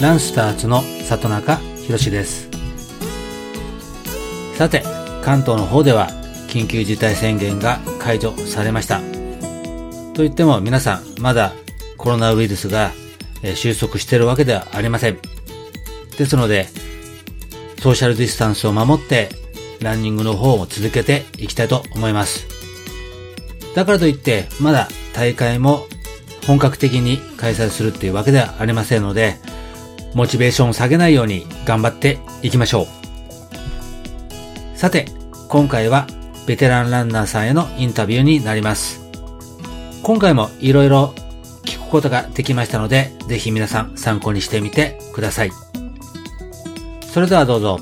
ランスターズの里中博です。さて関東の方では緊急事態宣言が解除されました。といっても皆さんまだコロナウイルスが収束しているわけではありません。ですのでソーシャルディスタンスを守ってランニングの方を続けていきたいと思います。だからといってまだ大会も本格的に開催するっていうわけではありませんので、モチベーションを下げないように頑張っていきましょう。さて、今回はベテランランナーさんへのインタビューになります。今回も色々聞くことができましたので、ぜひ皆さん参考にしてみてください。それではどうぞ。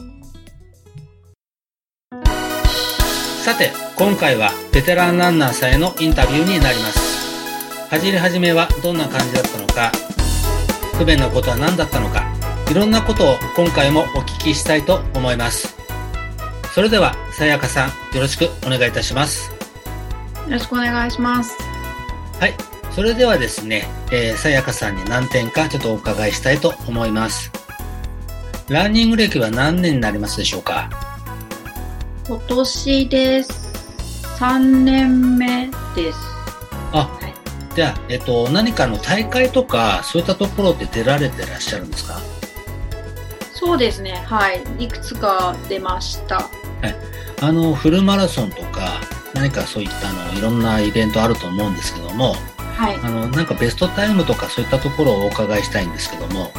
さて、今回はベテランランナーさんへのインタビューになります。走り始めはどんな感じだったのか、不便なことは何だったのか、いろんなことを今回もお聞きしたいと思います。それでは、さやかさん、よろしくお願いいたします。よろしくお願いします。はい。それではですね、えー、さやかさんに何点かちょっとお伺いしたいと思います。ランニング歴は何年になりますでしょうか？今年です。3年目です。あ、じゃあ、えっと、何かの大会とか、そういったところで出られてらっしゃるんですか？そうですね、はい。いくつか出ました。はい。あの、フルマラソンとか、何かそういったあの、いろんなイベントあると思うんですけども、はい。あの、なんかベストタイムとかそういったところをお伺いしたいんですけども。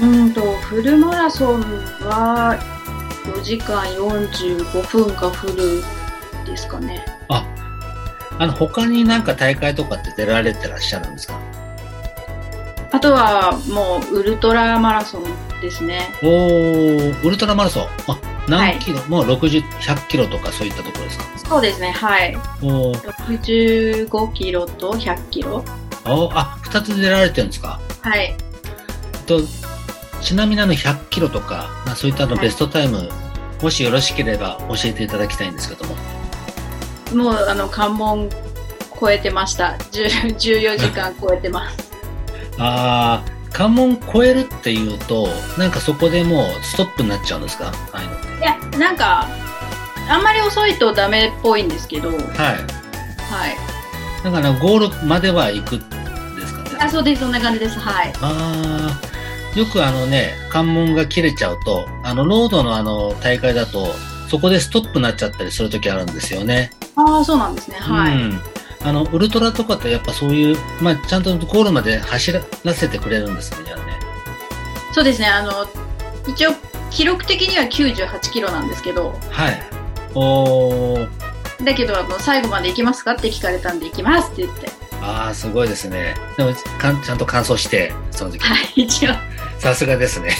うんと、フルマラソンは、4時間45分がフルですかね。あ、あの、他になんか大会とかって出られてらっしゃるんですか？あとはもうウルトラマラソンですね。おー、ウルトラマラソン。あ、何キロ、はい、もう60、100キロとかそういったところですか？そうですね、はい。お65キロと100キロ。おあ、2つ出られてるんですか？はい。と、ちなみにあの100キロとか、まあ、そういったのベストタイム、はい、もしよろしければ教えていただきたいんですけども。もうあの関門超えてました。14時間超えてます。ああ関門超えるっていうとなんかそこでもうストップになっちゃうんですか？あいやなんかあんまり遅いとダメっぽいんですけど。はい。はい。だからゴールまでは行くんですかね？あそうです。そんな感じです。はい。ああよくあのね関門が切れちゃうとあのロードのあの大会だとそこでストップになっちゃったりする時あるんですよねああ、そうなんですね。はい。うん、あの、ウルトラとかってやっぱそういう、まあ、ちゃんとゴールまで走らせてくれるんですね、じゃあね。そうですね。あの、一応、記録的には98キロなんですけど。はい。おだけど、あの、最後まで行きますかって聞かれたんで、行きますって言って。ああ、すごいですね。でもかん、ちゃんと完走して、その時。はい、一応。さすがですね。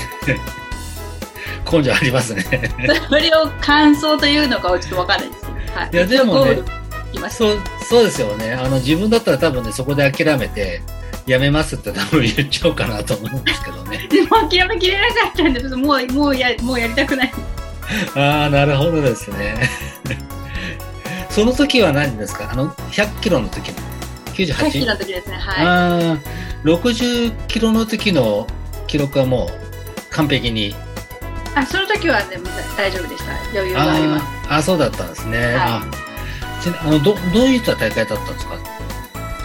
根性ありますね。それを完走というのかはちょっとわかんないですはい、いやでもねそうそうですよね。あの自分だったら多分ねそこで諦めてやめますって多分言っちゃおうかなと思うんですけどね。でも諦めきれなかったんでもうもうやもうやりたくない。ああなるほどですね。その時は何ですか？あの100キロの時の。98 100キロの時ですね。はい。あ60キロの時の記録はもう完璧にあその時はでも大丈夫でした。余裕があります。あそうだったんですね、はい、ああのどどういった大会だったんですか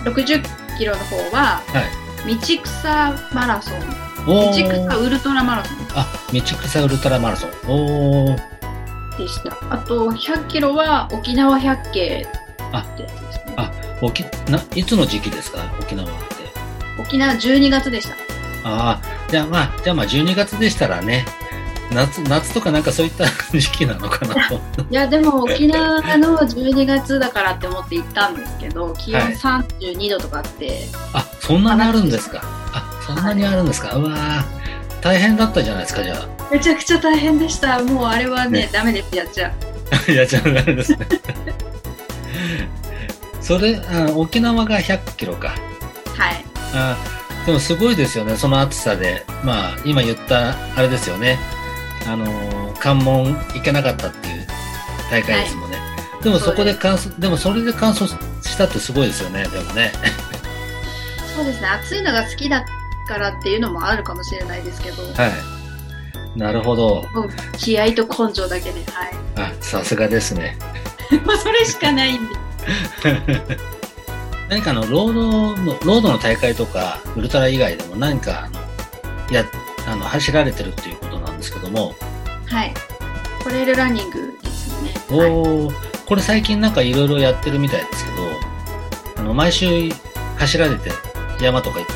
？60キロの方は、はい、道草マラソン。道草ウルトラマラソン。あ道草ウルトラマラソン。おでした。あと100キロは沖縄百景ってやつですね。あ沖ないつの時期ですか？沖縄って。沖縄12月でした。ああじゃあまあじゃあまあ12月でしたらね夏夏とかなんかそういった時期なのかなといやでも沖縄の12月だからって思って行ったんですけど気温32度とかあって、はい、あそんなにあるんですか？あそんなにあるんですか、はい、うわ大変だったじゃないですか、じゃあ。めちゃくちゃ大変でした。もうあれはね、ねダメです、やっちゃう。い や、じゃあ、なんですね。それあ、沖縄が100キロか。はい。あでもすごいですよね、その暑さで。まあ、今言った、あれですよね。あのー関門行けなかったっていう大会ですもんね。でもそこで完走、でもそれで完走したってすごいですよね、でもね。そうですね、暑いのが好きだからっていうのもあるかもしれないですけど、はい。なるほど。気合と根性だけで、はい。あ、さすがですね。もうそれしかないんで。何かあの、ロードの、ロードの大会とか、ウルトラ以外でも何か、あの、や、あの、走られてるっていうことですけども、はい。トレイルランニングですね。はい、おー、これ最近なんかいろいろやってるみたいですけど、あの、毎週走られて、山とか行って、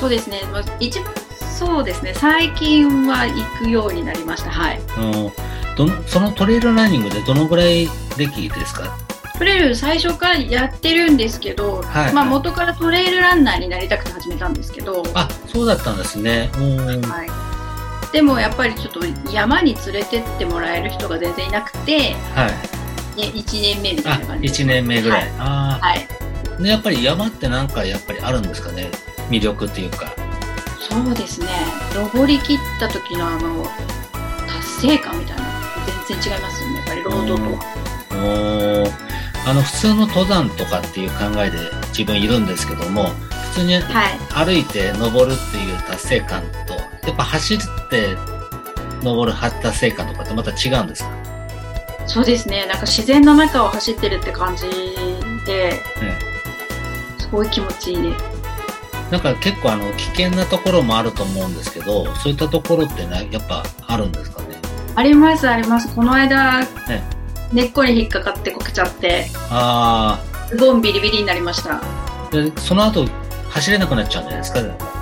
そうですね、まあ一番そうですね、最近は行くようになりました。はい。あの、どの、そのトレイルランニングでどのぐらい歴ですか？トレイル最初からやってるんですけど、はいまあ元からトレイルランナーになりたくて始めたんですけど、あ、そうだったんですね。うん。はい。でもやっぱりちょっと山に連れてってもらえる人が全然いなくて、はい。ね、1年目みたいあな、感じで。1年目ぐらい。はいあはい。やっぱり山ってなんかやっぱりあるんですかね？魅力っていうか。そうですね。登り切った時のあの、達成感みたいなの全然違いますよね。やっぱりロードとは。おーあの、普通の登山とかっていう考えで自分いるんですけども、普通にはい。歩いて登るっていう達成感と、やっぱ走って登る達成感とかってまた違うんですか？そうですね。なんか自然の中を走ってるって感じで、すごい気持ちいいです。なんか結構あの危険なところもあると思うんですけど、そういったところってね、やっぱあるんですかね？ありますあります。この間、え根っこに引っかかってこけちゃって、あズボンビリビリになりました。あ、でその後走れなくなっちゃうんじゃないですか？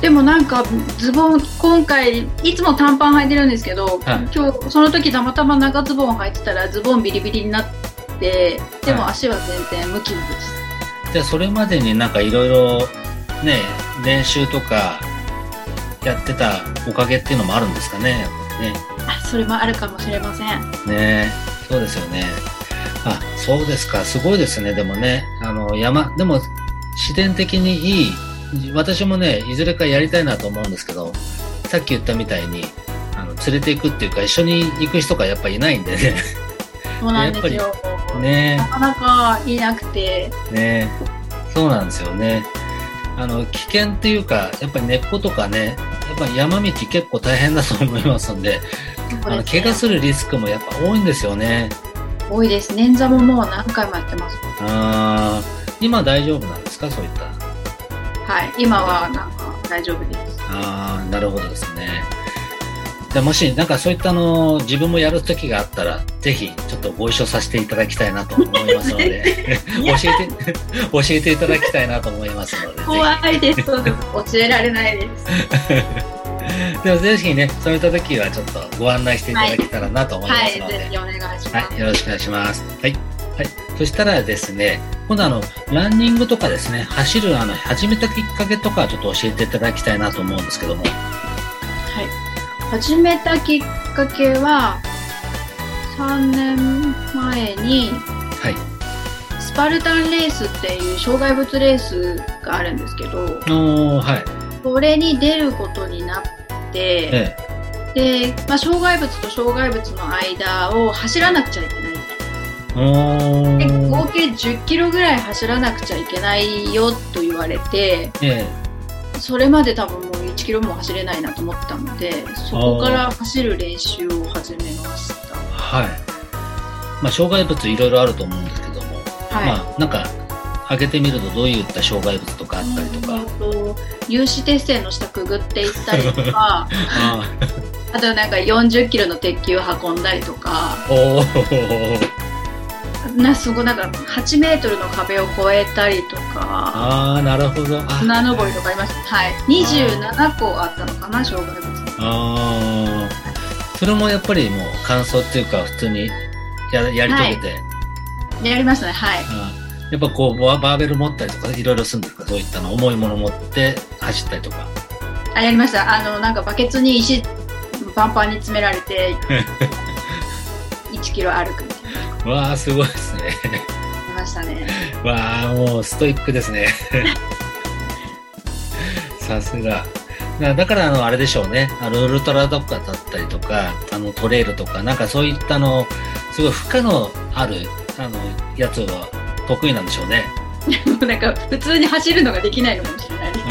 でもなんかズボン今回いつも短パン履いてるんですけど、はい今日その時たまたま長ズボン履いてたらズボンビリビリになってでもはい足は全然無傷です、じゃあそれまでになんかいろいろね、練習とかやってたおかげっていうのもあるんですかね？ね。あそれもあるかもしれませんねそうですよね。あ、そうですか。すごいですね。でもね、あの、山、でも、自然的にいい、私もね、いずれかやりたいなと思うんですけど、さっき言ったみたいに、あの、連れて行くっていうか、一緒に行く人がやっぱいないんでね。そうなんですよ。ね。なかなかいなくて。ね。そうなんですよね。あの、危険っていうか、やっぱり根っことかね、やっぱり山道結構大変だと思いますんで、あの、怪我するリスクもやっぱ多いんですよね。多いです。捻挫ももう何回もやってます。あー。今大丈夫なんですか？そういった。はい。今はなんか大丈夫です。ああ、なるほどですね。じゃあもし、なんかそういったあの、自分もやる時があったら、ぜひ、ちょっとご一緒させていただきたいなと思いますので、教えて、教えていただきたいなと思いますので、ぜ怖いです。教えられないです。ひ。でもぜひね、そういった時はちょっとご案内していただけたらなと思いまはい。すので、ぜひお願いします、はい、よろしくお願いします。はい。はい。そしたらですね、今度あの、ランニングとかですね、走るあの、始めたきっかけとかちょっと教えていただきたいなと思うんですけども。はい、始めたきっかけは3年前にはい。スパルタンレースっていう障害物レースがあるんですけどおー、はい。それに出ることになって、えで、まあ、障害物と障害物の間を走らなくちゃいけないえ。合計10キロぐらい走らなくちゃいけないよと言われてえそれまで多分もう1キロも走れないなと思ったのでそこから走る練習を始めましたえ。はい。まあ、障害物いろいろあると思うんですけども、はい、まあ、なんか、開けてみるとどういった障害物とかあったりとか。有刺鉄線の下くぐっていったりとか ああとなんか40キロの鉄球運んだりとかーおー。なすごいなんか8メートルの壁を越えたりとか。ああ、なるほど。あ。砂登りとかありました。はい。27個あったのかな障害物。あー。それもやっぱりもう感想っていうか普通にややり遂げて、でやりましたね。はい。やっぱこうババーベル持ったりとかいろいろするんですかそういったの重いもの持って走ったりとか。あ、やりました。あの、なんかバケツに石パンパンに詰められて、1キロ歩くみたいな。わあ、すごいね。やりましたね。わあ、もうストイックですね。さすが。だだから、あの、あれでしょうね。あの、ウルトラとかだったりとか、あの、トレイルとか、なんかそういったの、すごい負荷のある、あの、やつは得意なんでしょうね。もうなんか普通に走るのができないのかもしれないです。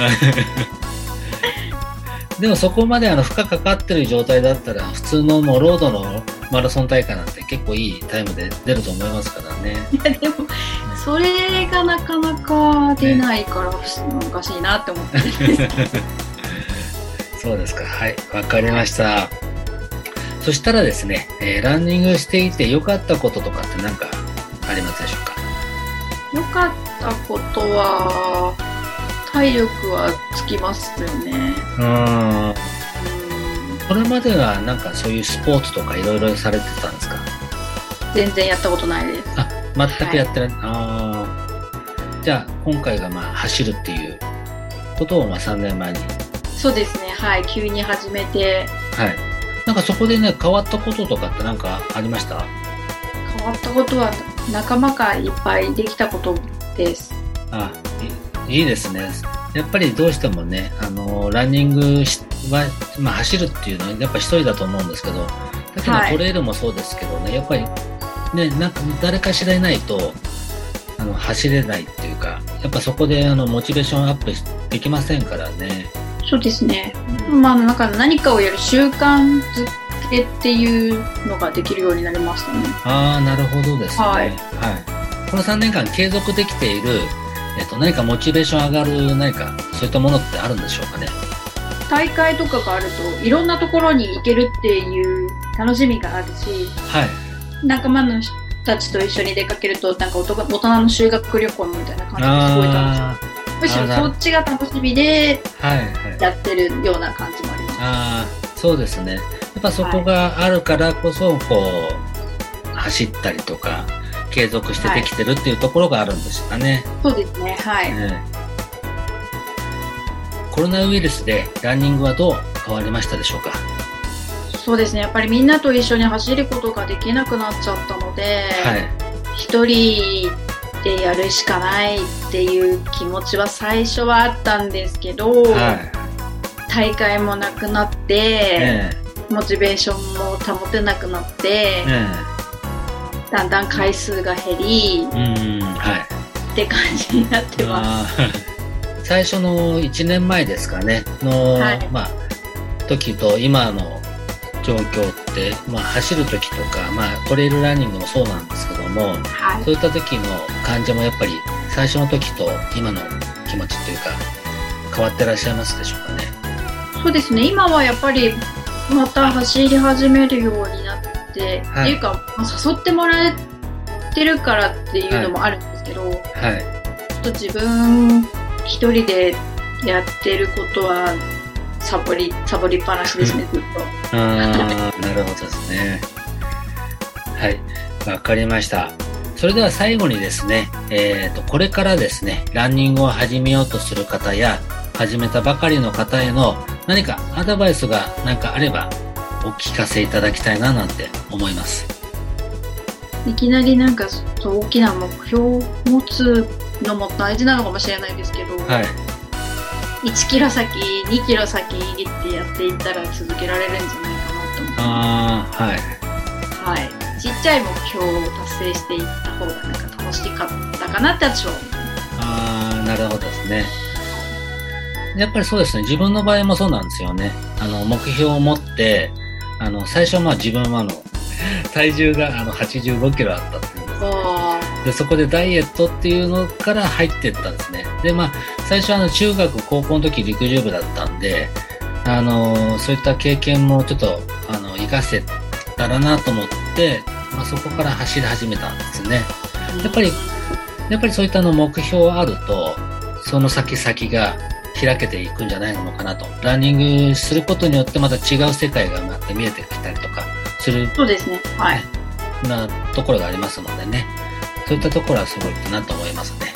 でもそこまであの負荷かかってる状態だったら普通のもうロードのマラソン大会なんて結構いいタイムで出ると思いますからね。いやでも、それがなかなか出ないから、おかしいなって思ってる。そうですか。はい。わかりました。そしたらですね、えーランニングしていて良かったこととかって何かありますでしょうか？よかったことは、体力はつきますよね。うーん。うんこれまではなんかそういうスポーツとかいろいろされてたんですか？全然やったことないです。あ、全くやってない。ああ。じゃあ、今回がまあ走るっていうことをまあ3年前にそうですね、はい、急に始めて、はい。なんかそこでね、変わったこととかってなんかありました？変わったことは仲間がいっぱいできたことです。あ、いいいですね。やっぱりどうしてもね、あの、ランニングしは、まあ走るっていうのはやっぱ一人だと思うんですけど、だけどはいトレイルもそうですけどね、やっぱりね、なんか誰かしらいないと、あの、走れないっていうか、やっぱそこであの、モチベーションアップできませんからね。そうですね。まあ、なんか何かをやる習慣づけっていうのができるようになりましたね。ああ、なるほどですね。はいこの3年間継続できている、えっと、何かモチベーション上がる何か、そういったものってあるんでしょうかね？大会とかがあるといろんなところに行けるっていう楽しみがあるし、はい。仲間の人たちと一緒に出かけると、なんか大人の修学旅行みたいな感じですごい楽しあい。むしろそっちが楽しみで。やってるような感じもあります。ああ、そうですね。やっぱそこがあるからこそ、こう、走ったりとか、継続してできてるっていうところがあるんですかね。そうですね、はい。ええコロナウイルスでランニングはどう変わりましたでしょうか？そうですね、やっぱりみんなと一緒に走ることができなくなっちゃったので、はい。一人でやるしかないっていう気持ちは最初はあったんですけど、はい。大会もなくなって、えモチベーションも保てなくなってえ、えだんだん回数が減りえうん、はい。って感じになってます。最初の1年前ですかね、の、はいまあ、時と今の状況って、まあ、走る時とか、まあ、トレイルランニングもそうなんですけども、はいそういった時の感じもやっぱり最初の時と今の気持ちっていうか、変わってらっしゃいますでしょうかね。そうですね、今はやっぱりまた走り始めるようにはいっていうか、まあ誘ってもらえてるからっていうのもあるんですけど、はい。ちょっと自分一人でやってることはサボり、サボりっぱなしですね、ずっと。あーなるほどですね。はい。わかりました。それでは最後にですね、えっ、と、これからですね、ランニングを始めようとする方や、始めたばかりの方への何かアドバイスが何かあればお聞かせいただきたいななんて思います。いきなりなんかそう大きな目標を持つのも大事なのかもしれないですけど、はい。1キロ先、2キロ先ってやっていったら続けられるんじゃないかなと思って。ああ、はい。はい。ちっちゃい目標を達成していった方がなんか楽しかったかなって私は思い。ああ、なるほどですね。やっぱりそうですね。自分の場合もそうなんですよね。あの、目標を持って、あの、最初はまあ自分はあの、体重があの85キロあったっていうんでそこでダイエットっていうのから入っていったんですね。で、まあ、最初はあの、中学、高校の時陸上部だったんで、あの、そういった経験もちょっと、あの、活かせたらなと思って、まあ、そこから走り始めたんですね。やっぱりやっぱりそういったの目標あると、その先々が開けていくんじゃないのかなと。ランニングすることによってまた違う世界がまた見えてきたりとかするそうですね。はい。なところがありますのでね。そういったところはすごいなと思いますね。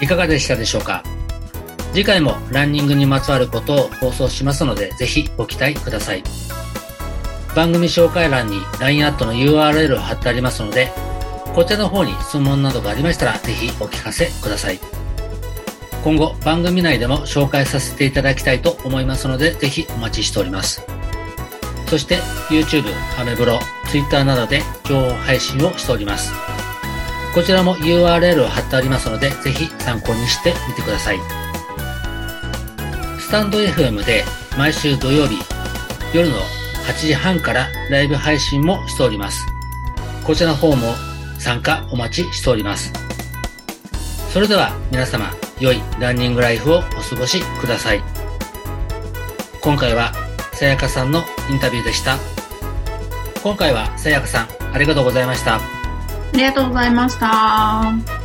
いかがでしたでしょうか？次次回もランニングにまつわることを放送しますので、ぜひご期待ください。番組紹介欄に LINE アットの URL を貼ってありますので、こちらの方に質問などがありましたら、ぜひお聞かせください。今後、番組内でも紹介させていただきたいと思いますので、ぜひお待ちしております。そして、YouTube、アメブロ、Twitter などで情報配信をしております。こちらも URL を貼ってありますので、ぜひ参考にしてみてください。スタンド FM で毎週土曜日、夜の8時半からライブ配信もしております。こちらの方も参加お待ちしております。それでは皆様、良いランニングライフをお過ごしください。今回はさやかさんのインタビューでした。今回はさやかさん、ありがとうございました。ありがとうございました。